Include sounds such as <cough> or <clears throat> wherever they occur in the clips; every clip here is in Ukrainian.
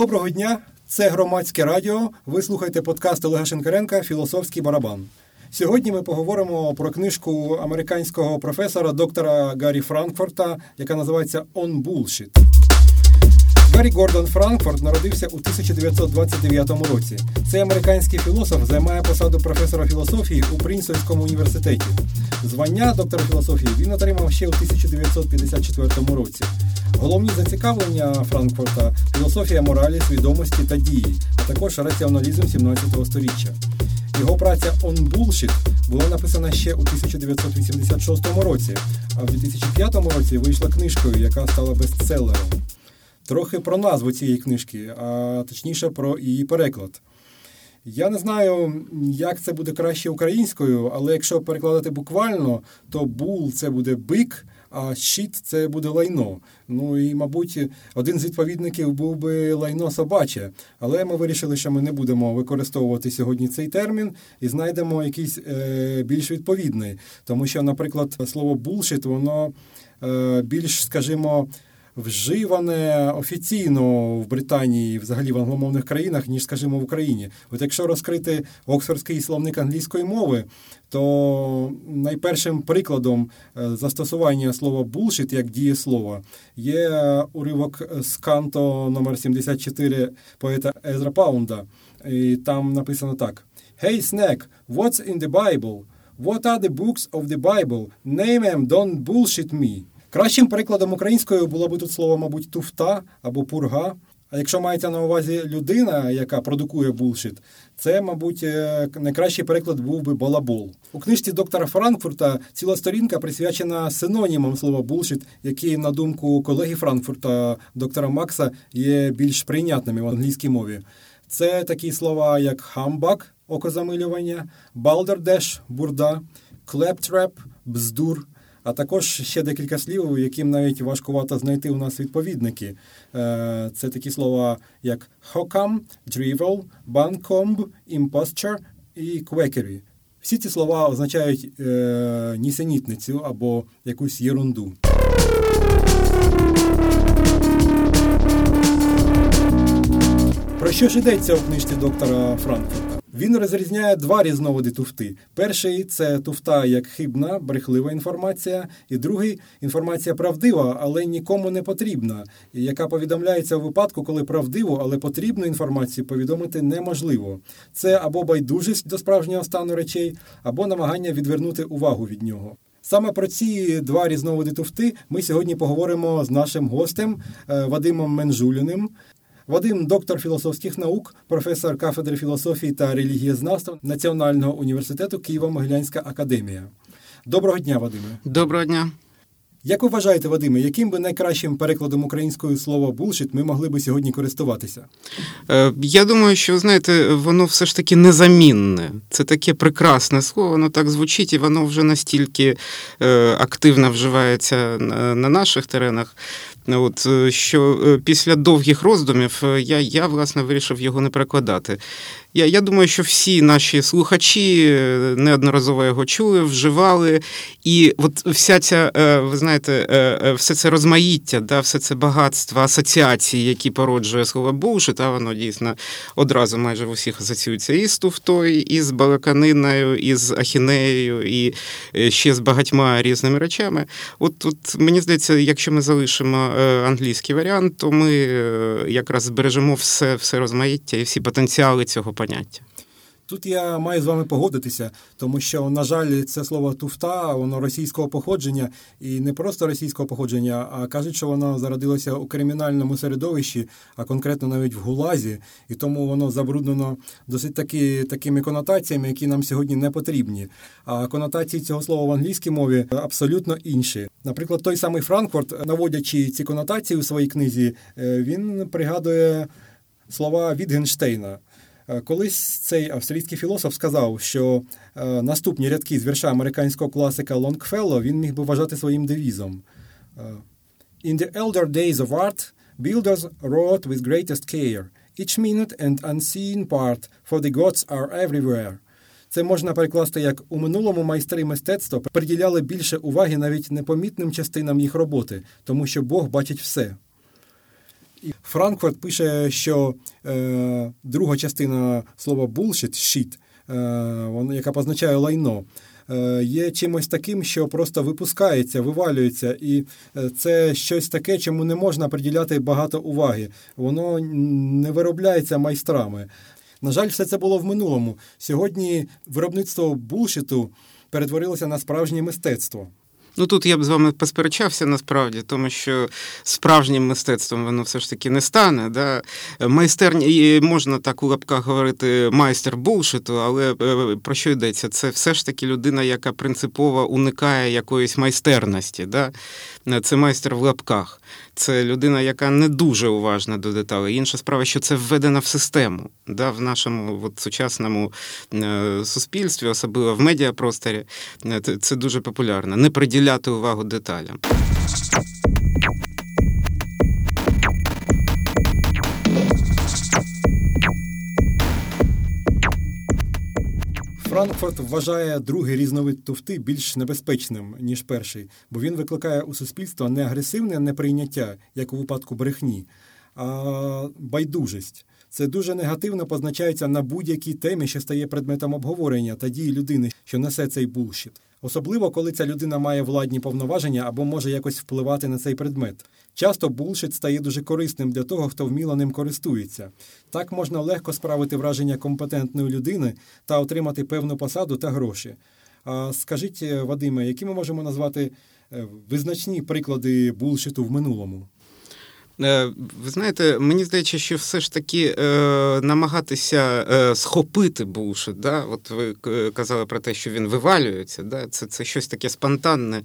Доброго дня! Це громадське радіо. Ви слухаєте подкаст Олега Шенкаренка Філософський барабан. Сьогодні ми поговоримо про книжку американського професора доктора Гаррі Франкфорта, яка називається «On Bullshit». Гаррі Гордон Франкфорт народився у 1929 році. Цей американський філософ займає посаду професора філософії у Принстонському університеті. Звання доктора філософії він отримав ще у 1954 році. Головні зацікавлення Франкфурта філософія моралі, свідомості та дії, а також раціоналізм 17 століття. Його праця «On Bullshit» була написана ще у 1986 році, а в 2005 році вийшла книжкою, яка стала бестселером. Трохи про назву цієї книжки, а точніше про її переклад. Я не знаю, як це буде краще українською, але якщо перекладати буквально, то бул це буде бик, а щит це буде лайно. Ну і, мабуть, один з відповідників був би лайно собаче. Але ми вирішили, що ми не будемо використовувати сьогодні цей термін і знайдемо якийсь е, більш відповідний. Тому що, наприклад, слово булшит, воно е, більш, скажімо, вживане офіційно в Британії, взагалі в англомовних країнах, ніж, скажімо, в Україні. От якщо розкрити Оксфордський словник англійської мови, то найпершим прикладом е, застосування слова «bullshit» як дієслова є уривок з канто номер 74 поета Езра Паунда. І Там написано так: «Hey, snack, what's in the Bible? What are the books of the Bible? Name them, don't bullshit me». Кращим прикладом українською було би тут слово, мабуть, туфта або пурга. А якщо мається на увазі людина, яка продукує булшит, це, мабуть, е, найкращий приклад був би балабол. У книжці доктора Франкфурта ціла сторінка присвячена синонімам слова булшит, які, на думку колеги Франкфурта, доктора Макса, є більш прийнятними в англійській мові. Це такі слова, як хамбак, окозамилювання, балдердеш, бурда, клептреп, бздур а також ще декілька слів, яким навіть важкувато знайти у нас відповідники. Е, це такі слова, як хокам, drivel, банкомб, imposture і quackery. Всі ці слова означають е, нісенітницю або якусь єрунду. Про що ж йдеться у книжці доктора Франкфурта? Він розрізняє два різновиди туфти. Перший це туфта як хибна, брехлива інформація, і другий інформація правдива, але нікому не потрібна, яка повідомляється у випадку, коли правдиву, але потрібну інформацію повідомити неможливо. Це або байдужість до справжнього стану речей, або намагання відвернути увагу від нього. Саме про ці два різновиди туфти ми сьогодні поговоримо з нашим гостем е, Вадимом Менжуліним. Вадим, доктор філософських наук, професор кафедри філософії та релігієзнавства Національного університету Києво-Могилянська академія. Доброго дня, Вадиме. Доброго дня. Як ви вважаєте, Вадиме, яким би найкращим перекладом української слова булшит ми могли би сьогодні користуватися? Е, я думаю, що знаєте, воно все ж таки незамінне. Це таке прекрасне слово, воно так звучить, і воно вже настільки е, активно вживається на наших теренах. От що е, після довгих роздумів я, я власне вирішив його не перекладати. Я я думаю, що всі наші слухачі е, неодноразово його чули, вживали. І от вся ця, е, ви знаєте, е, все це розмаїття, да, все це багатство асоціацій, які породжує слово бушит, та воно дійсно одразу майже в усіх асоціюється і з туфтою, і з балаканиною, і з ахінеєю, і ще з багатьма різними речами. От, от мені здається, якщо ми залишимо англійський варіант, то ми якраз збережемо все, все розмаїття і всі потенціали цього поняття. Тут я маю з вами погодитися, тому що, на жаль, це слово туфта, воно російського походження, і не просто російського походження, а кажуть, що воно зародилося у кримінальному середовищі, а конкретно навіть в гулазі, і тому воно забруднено досить таки такими конотаціями, які нам сьогодні не потрібні. А конотації цього слова в англійській мові абсолютно інші. Наприклад, той самий Франкфурт, наводячи ці конотації у своїй книзі, е, він пригадує слова Вітгенштейна. Е, колись цей австрійський філософ сказав, що е, наступні рядки з вірша американського класика Лонгфелло він міг би вважати своїм девізом. Е, In the elder days of art, builders wrought with greatest care. Each minute and unseen part, for the gods are everywhere. Це можна перекласти як у минулому майстри мистецтва приділяли більше уваги навіть непомітним частинам їх роботи, тому що Бог бачить все. Франкфурт пише, що е, друга частина слова bullshit, shit, е, яка позначає лайно. Е, є чимось таким, що просто випускається, вивалюється, і е, це щось таке, чому не можна приділяти багато уваги. Воно не виробляється майстрами. На жаль, все це було в минулому. Сьогодні виробництво булшиту перетворилося на справжнє мистецтво. Ну тут я б з вами посперечався насправді, тому що справжнім мистецтвом воно все ж таки не стане. Да? Майстерні можна так у лапках говорити майстер булшиту, але е, про що йдеться? Це все ж таки людина, яка принципово уникає якоїсь майстерності. Да? Це майстер в лапках. Це людина, яка не дуже уважна до деталей. Інша справа, що це введено в систему да, в нашому от, сучасному е, суспільстві, особливо в медіапросторі. Е, це дуже популярно. Не приділяти увагу деталям. Франкфурт вважає другий різновид туфти більш небезпечним, ніж перший, бо він викликає у суспільства не агресивне неприйняття, як у випадку брехні, а байдужість. Це дуже негативно позначається на будь-якій темі, що стає предметом обговорення та дії людини, що несе цей булшіт. Особливо, коли ця людина має владні повноваження або може якось впливати на цей предмет. Часто булшит стає дуже корисним для того, хто вміло ним користується. Так можна легко справити враження компетентної людини та отримати певну посаду та гроші. А скажіть, Вадиме, які ми можемо назвати е, визначні приклади булшиту в минулому? Е, ви знаєте, мені здається, що все ж таки е, намагатися е, схопити булшит, да? От ви казали про те, що він вивалюється, да? це це щось таке спонтанне.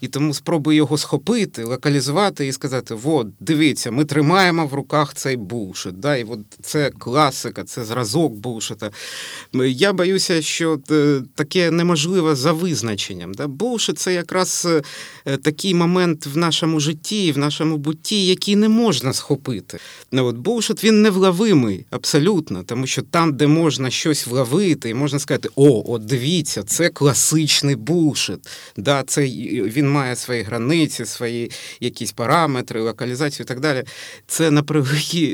І тому спробую його схопити, локалізувати і сказати: от, дивіться, ми тримаємо в руках цей булшит. Да? І от це класика, це зразок булшита. Я боюся, що таке неможливо за визначенням. Да? Булшит – це якраз такий момент в нашому житті, в нашому бутті, який не можна схопити. Ну, от Булшит він невловимий абсолютно, тому що там, де можна щось вловити, і можна сказати, о, от дивіться, це класичний булшит. Да, це Він має свої границі, свої якісь параметри, локалізацію і так далі. Це на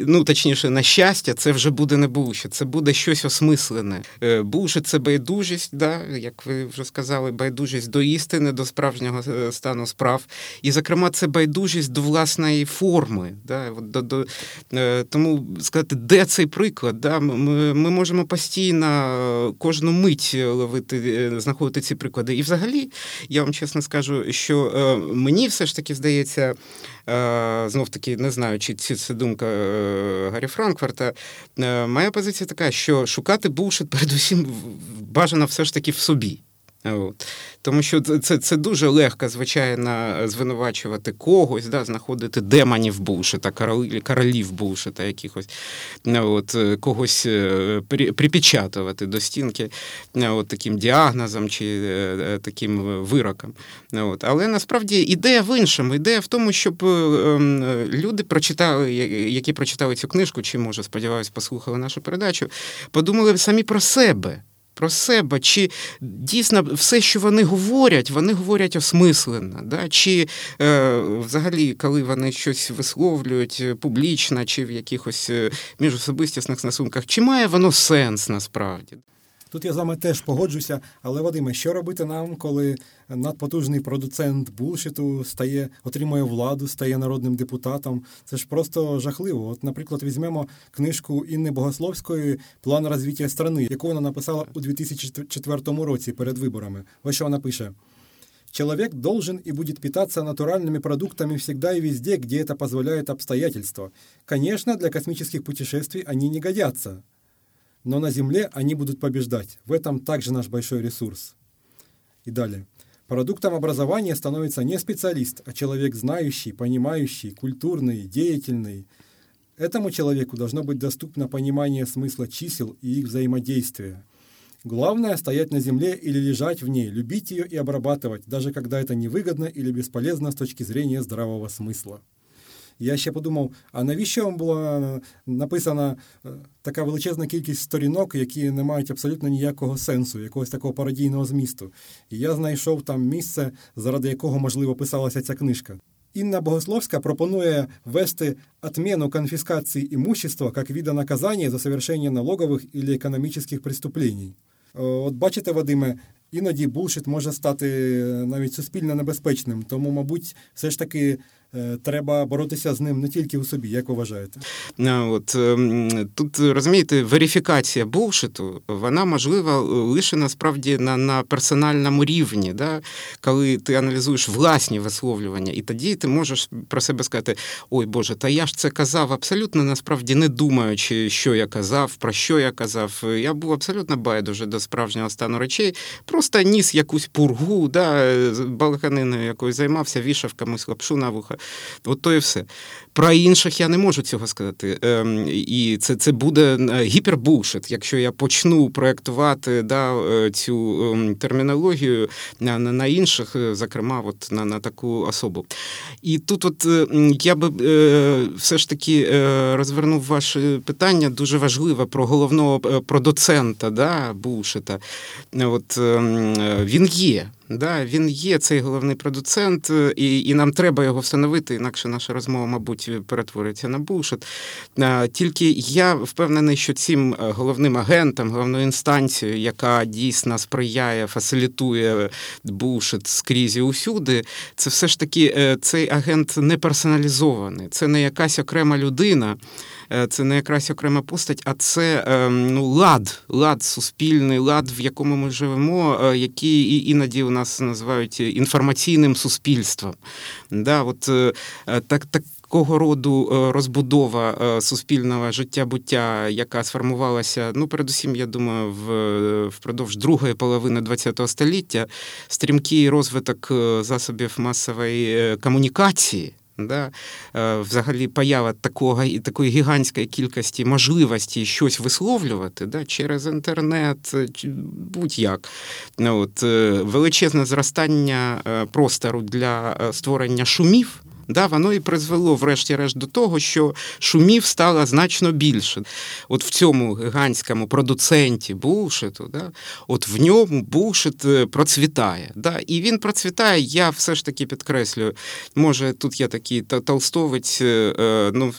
ну точніше, на щастя, це вже буде не булшит, це буде щось осмислене. Е, булшит це байдужість, да, як ви вже сказали, байдужість до істини, до справжнього е, стану справ. І, зокрема, це байдужість до власної форми. Да? До, до, е, Тому сказати, де цей приклад? Да? Ми ми можемо постійно кожну мить ловити, е, знаходити ці приклади. І взагалі, я вам чесно скажу, що е, мені все ж таки здається, знов таки не знаю, чи це думка Гаррі Франкфурта, моя позиція така, що шукати булшит передусім бажано все ж таки в собі. От. Тому що це це дуже легко, звичайно, звинувачувати когось, да, знаходити демонів Булшита, королів, Булшита якихось, от, когось е, припечатувати до стінки от, таким діагнозом чи е, таким вироком. От. Але насправді ідея в іншому. Ідея в тому, щоб ем, люди прочитали, які прочитали цю книжку, чи, може, сподіваюся, послухали нашу передачу, подумали самі про себе про себе, чи дійсно все, що вони говорять, вони говорять осмислено. Да? Чи е, взагалі, коли вони щось висловлюють е, публічно, чи в якихось е, міжособистісних стосунках, чи має воно сенс насправді? Тут я з вами теж погоджуся, але Вадиме, що робити нам, коли надпотужний продуцент булшиту стає, отримує владу, стає народним депутатом? Це ж просто жахливо. От, наприклад, візьмемо книжку Інни Богословської План розвиття страни, яку вона написала у 2004 році перед виборами. Ось що вона пише. Человек должен и будет питаться натуральными продуктами всегда и везде, где это позволяет обстоятельства. Конечно, для космических путешествий они не годятся. Но на Земле они будут побеждать. В этом также наш большой ресурс. И далее. Продуктом образования становится не специалист, а человек знающий, понимающий, культурный, деятельный. Этому человеку должно быть доступно понимание смысла чисел и их взаимодействия. Главное – стоять на земле или лежать в ней, любить ее и обрабатывать, даже когда это невыгодно или бесполезно с точки зрения здравого смысла. Я ще подумав: а навіщо була написана е, така величезна кількість сторінок, які не мають абсолютно ніякого сенсу, якогось такого пародійного змісту? І я знайшов там місце, заради якого можливо писалася ця книжка. Інна Богословська пропонує ввести отмену конфискации имущества как вида наказания за совершение налогових или економічних преступлений. От бачите, Вадиме, іноді булшит може стати навіть суспільно небезпечним, тому, мабуть, все ж таки Е, треба боротися з ним не тільки у собі, як ви вважаєте? От ем, тут розумієте, верифікація булшиту, вона можлива лише насправді на на персональному рівні, да? коли ти аналізуєш власні висловлювання, і тоді ти можеш про себе сказати: Ой Боже, та я ж це казав абсолютно насправді не думаючи, що я казав, про що я казав. Я був абсолютно байдуже до справжнього стану речей, просто ніс якусь пургу, да, балаканиною якою займався, вішав комусь лапшу на вуха. От то і все. Про інших я не можу цього сказати. Ем, і це це буде е, гіпербулшит, якщо я почну проєктувати да, е, цю ем, термінологію на на інших, е, зокрема, от на на таку особу. І тут, от я би все ж таки розвернув ваше питання дуже важливе про головного продуцента да, булшита. От ем, він є. Да, Він є цей головний продуцент, е, і і нам треба його встановити, інакше наша розмова, мабуть, перетвориться на булшит. Е, тільки я впевнений, що цим е, головним агентом, головною інстанцією, яка дійсно сприяє, фасилітує булшит скрізь і усюди, це все ж таки цей агент не персоналізований, це не якась окрема людина. Це не якраз окрема постать, а це ну, лад, лад, суспільний лад, в якому ми живемо, який іноді у нас називають інформаційним суспільством. Да, от е, так, так. Такого роду розбудова суспільного життя буття, яка сформувалася, ну передусім, я думаю, в впродовж другої половини ХХ століття, стрімкий розвиток засобів масової комунікації. Да? Е, взагалі поява такого і такої гігантської кількості можливості щось висловлювати да? через інтернет, будь-як. Ну, от, е, Величезне зростання е, простору для створення шумів. Да, Воно і призвело, врешті-решт, до того, що шумів стало значно більше. От в цьому гігантському продуценті булшиту, да, от в ньому булшит е, процвітає. Да, І він процвітає, я все ж таки підкреслюю. Може, тут я такий толстовець, е, е, ну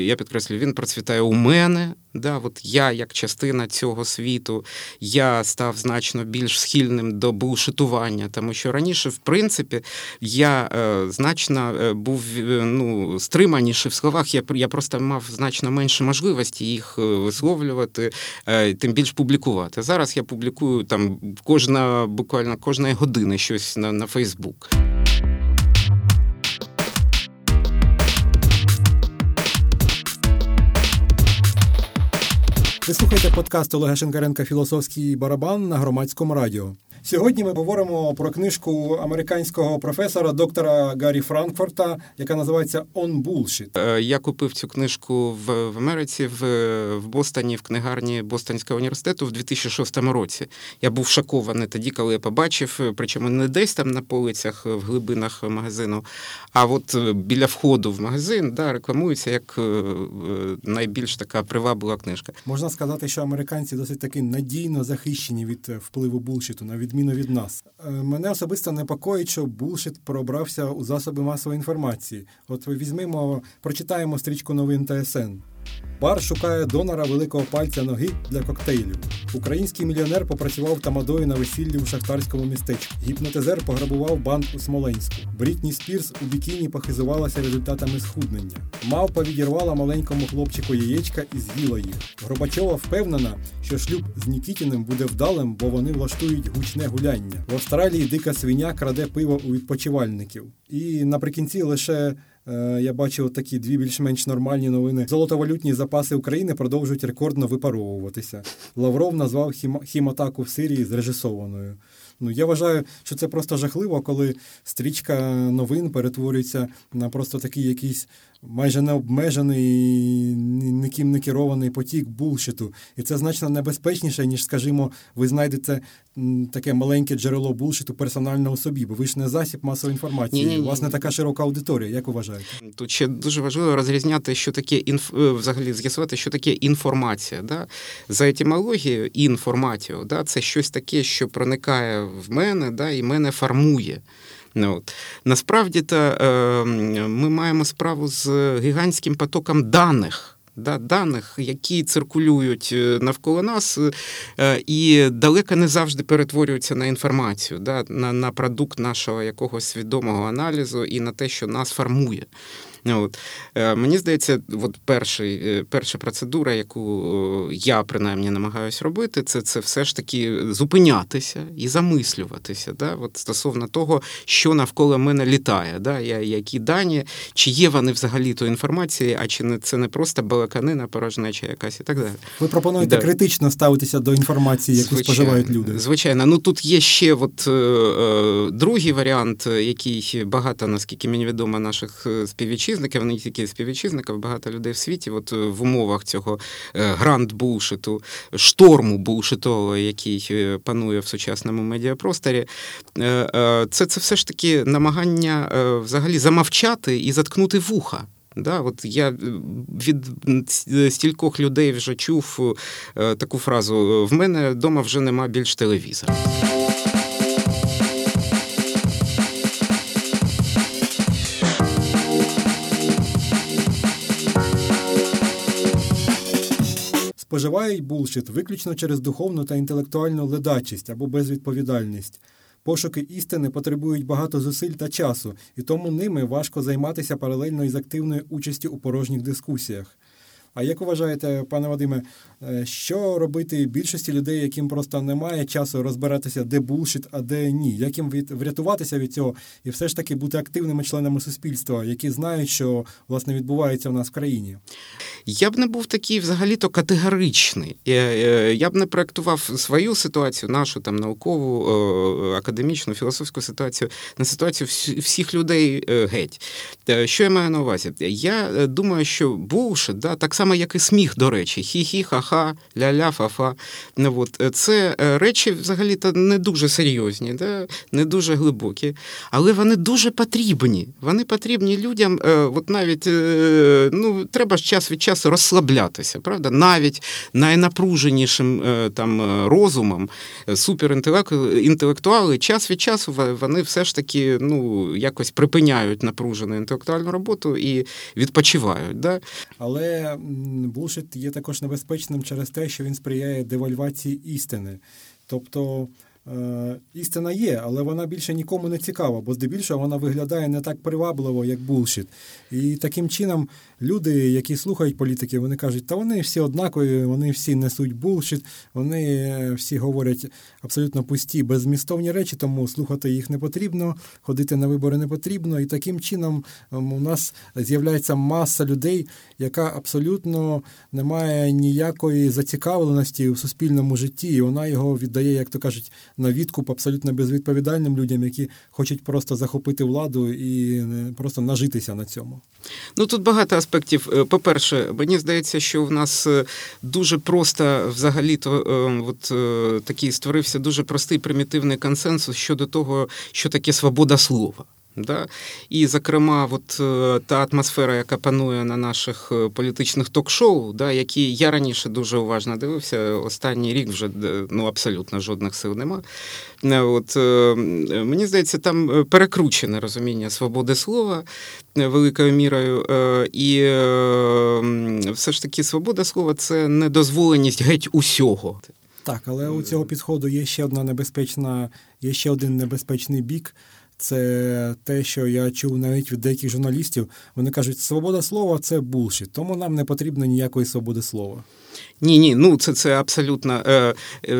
я підкреслюю, він процвітає у мене. Да, от Я, як частина цього світу, я став значно більш схильним до булшитування, тому що раніше, в принципі, я е, значно е, був е, ну, стриманіший в словах. Я я просто мав значно менше можливості їх е, висловлювати, е, тим більш публікувати. Зараз я публікую там кожна буквально кожної години щось на, на Фейсбук. Ви слухаєте подкаст Олега Шенкаренка Філософський барабан на громадському радіо. Сьогодні ми говоримо про книжку американського професора доктора Гаррі Франкфорта, яка називається «On Bullshit». Е, я купив цю книжку в в Америці в в Бостоні, в книгарні Бостонського університету в 2006 році. Я був шокований тоді, коли я побачив, причому не десь там на полицях в глибинах магазину, а от е, біля входу в магазин да, рекламується як е, найбільш така приваблива книжка. Можна сказати, що американці досить таки надійно захищені від впливу булшиту, на відміну від нас. Е, мене особисто непокоїть, що булшит пробрався у засоби масової інформації. От візьмемо, прочитаємо стрічку новин ТСН. Бар шукає донора великого пальця ноги для коктейлів. Український мільйонер попрацював тамадою на весіллі у шахтарському містечку. Гіпнотизер пограбував банк у Смоленську. Брітні Спірс у бікіні похизувалася результатами схуднення. Мавпа відірвала маленькому хлопчику яєчка і з'їла їх. Горбачова впевнена, що шлюб з Нікітіним буде вдалим, бо вони влаштують гучне гуляння. В Австралії дика свиня краде пиво у відпочивальників. І наприкінці лише. Е, я бачив такі дві більш-менш нормальні новини. Золотовалютні запаси України продовжують рекордно випаровуватися. Лавров назвав хіматаку в Сирії зрежисованою. Ну я вважаю, що це просто жахливо, коли стрічка новин перетворюється на просто такий якийсь майже необмежений, ніким не керований потік булшиту. І це значно небезпечніше, ніж, скажімо, ви знайдете таке маленьке джерело булшиту персонально у собі, бо ви ж не засіб масової інформації. Ні-ні-ні. У вас не така широка аудиторія. Як ви вважаєте? Тут ще дуже важливо розрізняти, що таке інф... Е, взагалі з'ясувати, що таке інформація. Да? За етимологією інформатіо, да? це щось таке, що проникає в мене, да? і мене формує. Ну, от. Насправді то е, ми маємо справу з гігантським потоком даних да, даних, які циркулюють е, навколо нас, е, і далеко не завжди перетворюються на інформацію, да, на, на продукт нашого якогось свідомого аналізу і на те, що нас формує. От. Е, мені здається, от перший, е, перша процедура, яку я принаймні намагаюся робити, це це все ж таки зупинятися і замислюватися да? от стосовно того, що навколо мене літає, да? які дані, чи є вони взагалі то інформації, а чи не це не просто балаканина, порожнеча якась і так далі. Ви пропонуєте да. критично ставитися до інформації, яку звичайно, споживають люди. Звичайно, ну тут є ще от, е, е, другий варіант, який багато, наскільки мені відомо, наших співвітчизників співвітчизників, не тільки співвітчизників, багато людей в світі, от е, в умовах цього гранд булшиту, шторму булшитового, який е, панує в сучасному медіапросторі, е, це це все ж таки намагання взагалі замовчати і заткнути вуха. Да, от Я від стількох людей вже чув таку фразу: в мене вдома вже нема більш телевізора. Споживають булшит виключно через духовну та інтелектуальну ледачість або безвідповідальність. Пошуки істини потребують багато зусиль та часу, і тому ними важко займатися паралельно із активною участю у порожніх дискусіях. А як вважаєте, пане Вадиме, е, що робити більшості людей, яким просто немає часу розбиратися, де булшіт, а де ні? Як їм врятуватися від цього і все ж таки бути активними членами суспільства, які знають, що власне відбувається в нас в країні? Я б не був такий взагалі-то категоричний. Я б не проектував свою ситуацію, нашу там наукову, академічну, філософську ситуацію на ситуацію всіх людей е, геть. Е, що я маю на увазі? Я думаю, що булшит, да, так само саме як і сміх, до речі, хі-хі, ха-ха, ля-ля, фа-фа. Ну, от. Е, це е, речі взагалі-то не дуже серйозні, да? не дуже глибокі, але вони дуже потрібні. Вони потрібні людям. Е, от навіть ну, треба ж час від часу розслаблятися, правда? Навіть найнапруженішим там розумом, суперінтелектуали, час від часу вони все ж таки ну, якось припиняють напружену інтелектуальну роботу і відпочивають. Да? Але булшит є також небезпечним через те, що він сприяє девальвації істини. Тобто істина є, але вона більше нікому не цікава, бо здебільшого вона виглядає не так привабливо, як булшіт. І таким чином люди, які слухають політики, вони кажуть, та вони всі однакові, вони всі несуть булшіт, вони всі говорять абсолютно пусті, беззмістовні речі, тому слухати їх не потрібно, ходити на вибори не потрібно. І таким чином ем, у нас з'являється маса людей, яка абсолютно не має ніякої зацікавленості в суспільному житті, і вона його віддає, як то кажуть на відкуп абсолютно безвідповідальним людям, які хочуть просто захопити владу і просто нажитися на цьому. Ну тут багато аспектів. Е, по-перше, мені здається, що в нас е, дуже просто взагалі-то е, от такий створився дуже простий примітивний консенсус щодо того, що таке свобода слова. Да? І, зокрема, от е, та атмосфера, яка панує на наших е, політичних ток-шоу, да, які я раніше дуже уважно дивився, останній рік вже ну, абсолютно жодних сил нема. Е, от, Мені здається, там перекручене розуміння свободи слова великою мірою. І все ж таки свобода слова це недозволеність геть усього. Так, але у цього підходу є ще одна небезпечна, є ще один небезпечний бік. Це те, що я чув навіть від деяких журналістів. Вони кажуть, свобода слова це булшіт, тому нам не потрібно ніякої свободи слова. Ні, ні, ну це це абсолютно е, е,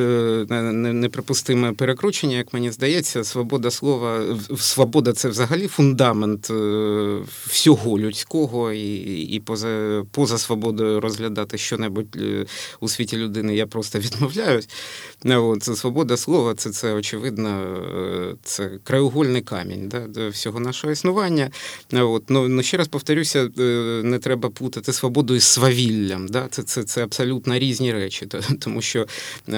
неприпустиме перекручення, як мені здається. Свобода слова, свобода це взагалі фундамент е, всього людського, і і поза поза свободою розглядати щонебудь е, у світі людини я просто <laughs> відмовляюсь. Це свобода слова, це це очевидно, е, це краєугольний камінь да, всього нашого існування. От, ну, ну ще раз повторюся, не треба путати свободу із свавіллям. Да? Це, це, Це абсолютно на різні речі, тому що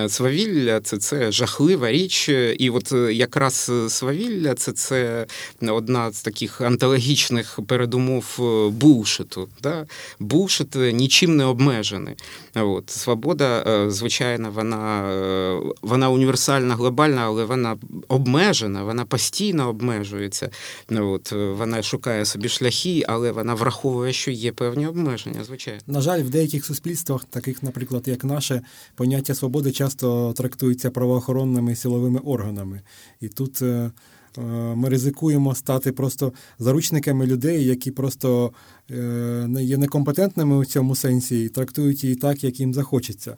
свавілля це це жахлива річ, і от якраз свавілля це це одна з таких антологічних передумов булшиту. Да? Булшит нічим не обмежений. От. Свобода, звичайно, вона вона універсальна, глобальна, але вона обмежена, вона постійно обмежується. От. Вона шукає собі шляхи, але вона враховує, що є певні обмеження. Звичайно, на жаль, в деяких суспільствах, таких, наприклад, як наше, поняття свободи часто трактується правоохоронними силовими органами, і тут. Е, е, ми ризикуємо стати просто заручниками людей, які просто е, є некомпетентними у цьому сенсі і трактують її так, як їм захочеться.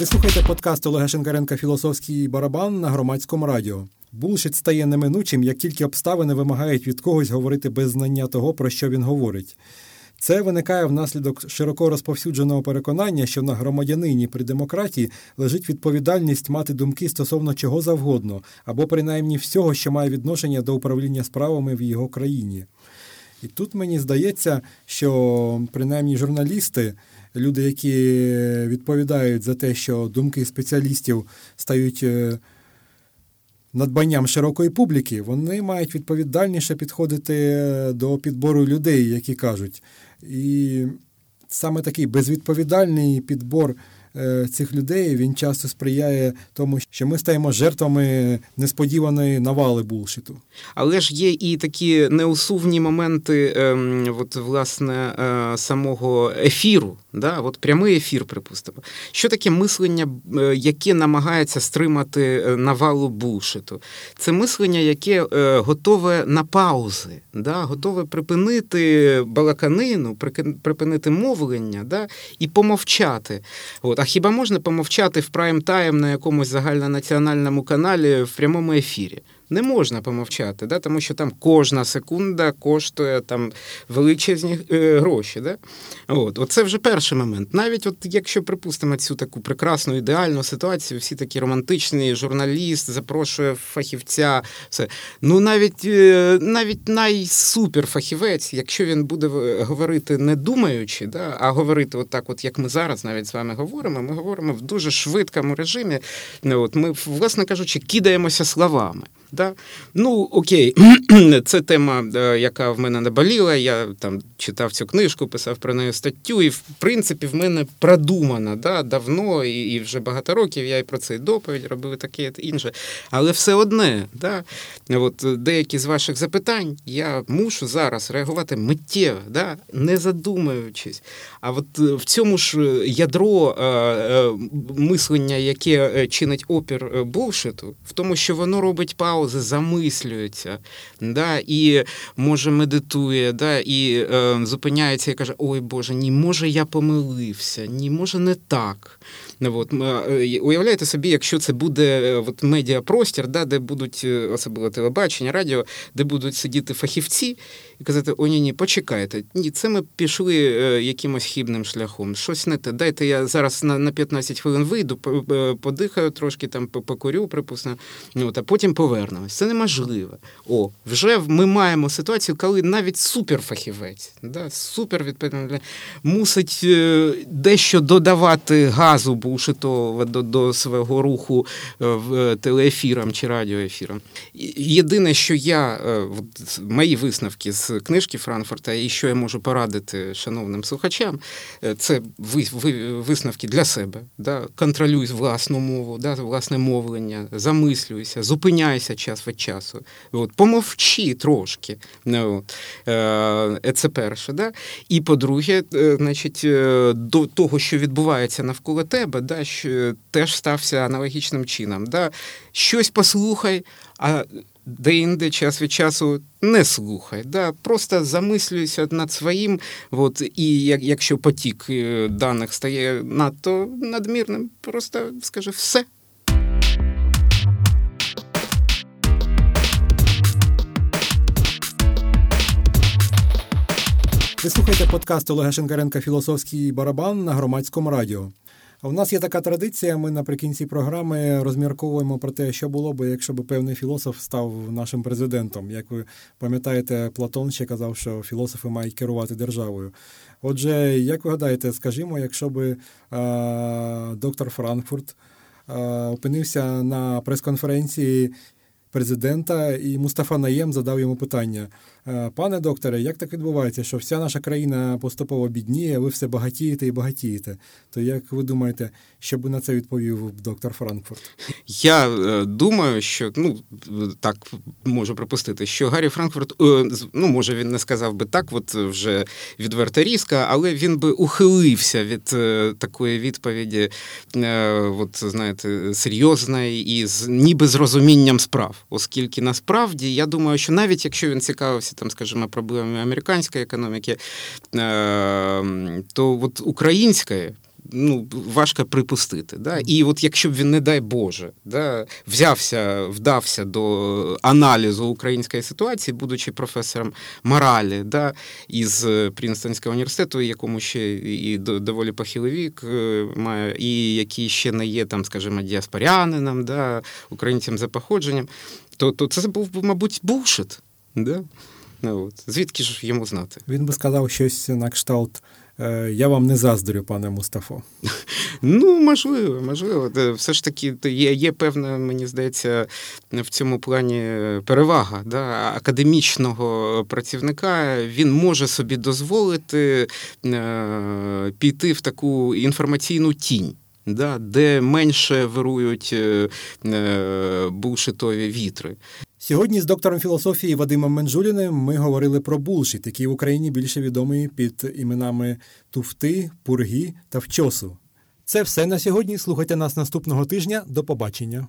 Ви слухаєте подкаст Олега Шенкаренка Філософський барабан на громадському радіо. Булшит стає неминучим, як тільки обставини вимагають від когось говорити без знання того, про що він говорить. Це виникає внаслідок широко розповсюдженого переконання, що на громадянині при демократії лежить відповідальність мати думки стосовно чого завгодно, або принаймні всього, що має відношення до управління справами в його країні. І тут мені здається, що принаймні журналісти люди, які відповідають за те, що думки спеціалістів стають е, надбанням широкої публіки, вони мають відповідальніше підходити до підбору людей, які кажуть. І саме такий безвідповідальний підбор. Е, цих людей він часто сприяє тому, що ми стаємо жертвами несподіваної навали булшиту. Але ж є і такі неусувні моменти, ем, от, власне, е, самого ефіру. Да? От Прямий ефір, припустимо. Що таке мислення, е, яке намагається стримати навалу булшиту? Це мислення, яке готове на паузи, да? готове припинити балаканину, припинити мовлення да? і помовчати. От. А хіба можна помовчати в прайм-тайм на якомусь загальнонаціональному каналі в прямому ефірі? Не можна помовчати, да? тому що там кожна секунда коштує там величезні е, гроші. Да? От. Оце вже перший момент. Навіть от якщо припустимо цю таку прекрасну ідеальну ситуацію, всі такі романтичні, журналіст запрошує фахівця, все. Ну навіть е, навіть найсуперфахівець, якщо він буде говорити не думаючи, да? а говорити отак, от як ми зараз навіть з вами говоримо, ми говоримо в дуже швидкому режимі. От Ми, власне кажучи, кидаємося словами. Да? Ну, окей, <clears throat> це тема, е, яка в мене наболіла. Я там читав цю книжку, писав про неї статтю, і в принципі в мене продумана да, давно, і і вже багато років я і про це доповідь робив, таке інше. Але все одне, да, от деякі з ваших запитань я мушу зараз реагувати миттєво, да, не задумуючись. А от е, в цьому ж ядро е, е, мислення, яке чинить опір булшиту, в тому, що воно робить паузу паузи, замислюється, да, і може медитує, да, і е, зупиняється і каже: Ой Боже, ні, може я помилився, ні, може не так. От, е, Уявляєте собі, якщо це буде е, от, медіапростір, да, де будуть е, особливо телебачення, радіо, де будуть сидіти фахівці і казати: О, ні, ні, почекайте, ні, це ми пішли якимось хібним шляхом. Щось не те. Дайте я зараз на на 15 хвилин вийду, подихаю трошки, там покурю, припустимо, от, а потім повернемось. Це неможливо. О, вже ми маємо ситуацію, коли навіть суперфахівець, да, супервідповідальний, мусить дещо додавати газу бушитого до до свого руху е, телеефірам чи радіоефірам. Єдине, що я е, мої висновки з книжки Франкфурта, і що я можу порадити шановним слухачам, е, це висновки для себе. Да? Контролюй власну мову, да? власне мовлення, замислюйся, зупиняйся час від часу. От, Помовчи трошки. Ну, це перше. Да? І по-друге, значить, до того, що відбувається навколо тебе да, що теж стався аналогічним чином. Да. Щось послухай, а де-інде час від часу не слухай. Да. Просто замислюйся над своїм, от, і якщо потік е, даних стає надто надмірним, просто скажи все. Ви слухаєте подкаст Олега Шенкаренка Філософський барабан на громадському радіо. У нас є така традиція. Ми наприкінці програми розмірковуємо про те, що було би, якщо б певний філософ став нашим президентом. Як ви пам'ятаєте, Платон ще казав, що філософи мають керувати державою. Отже, як ви гадаєте, скажімо, якщо би а, доктор Франкфурт а, опинився на прес-конференції президента, і Мустафа Наєм задав йому питання: «Е, пане докторе, як так відбувається, що вся наша країна поступово бідніє, ви все багатієте і багатієте? То як ви думаєте, що би на це відповів доктор Франкфурт? Я е, думаю, що ну так можу припустити, що Гаррі Франкфурт, е, ну може він не сказав би так, от вже відверта різка, але він би ухилився від е, такої відповіді, е, от знаєте, серйозної і з ніби з розумінням справ. Оскільки насправді я думаю, що навіть якщо він цікавився там, скажімо, проблемами американської економіки, е, то от української. Ну, важко припустити. Да? І от якщо б він, не дай Боже, да, взявся, вдався до аналізу української ситуації, будучи професором моралі да, із Прінстонського університету, якому ще і доволі похилий вік має, і який ще не є, там, скажімо, діаспорянином, да, українцям за походженням, то, то це був, мабуть, булшит. Да? Ну, от. Звідки ж йому знати? Він би сказав щось на кшталт. Я вам не заздрю, пане Мустафо. <laughs> Ну, можливо, можливо. Все ж таки є є певна, мені здається, в цьому плані перевага да? академічного працівника. Він може собі дозволити е, піти в таку інформаційну тінь. Да, де менше вирують е, е, булшитові вітри. Сьогодні з доктором філософії Вадимом Менжуліним ми говорили про булшіт, який в Україні більше відомий під іменами Туфти, Пурги та Вчосу. Це все на сьогодні. Слухайте нас наступного тижня. До побачення.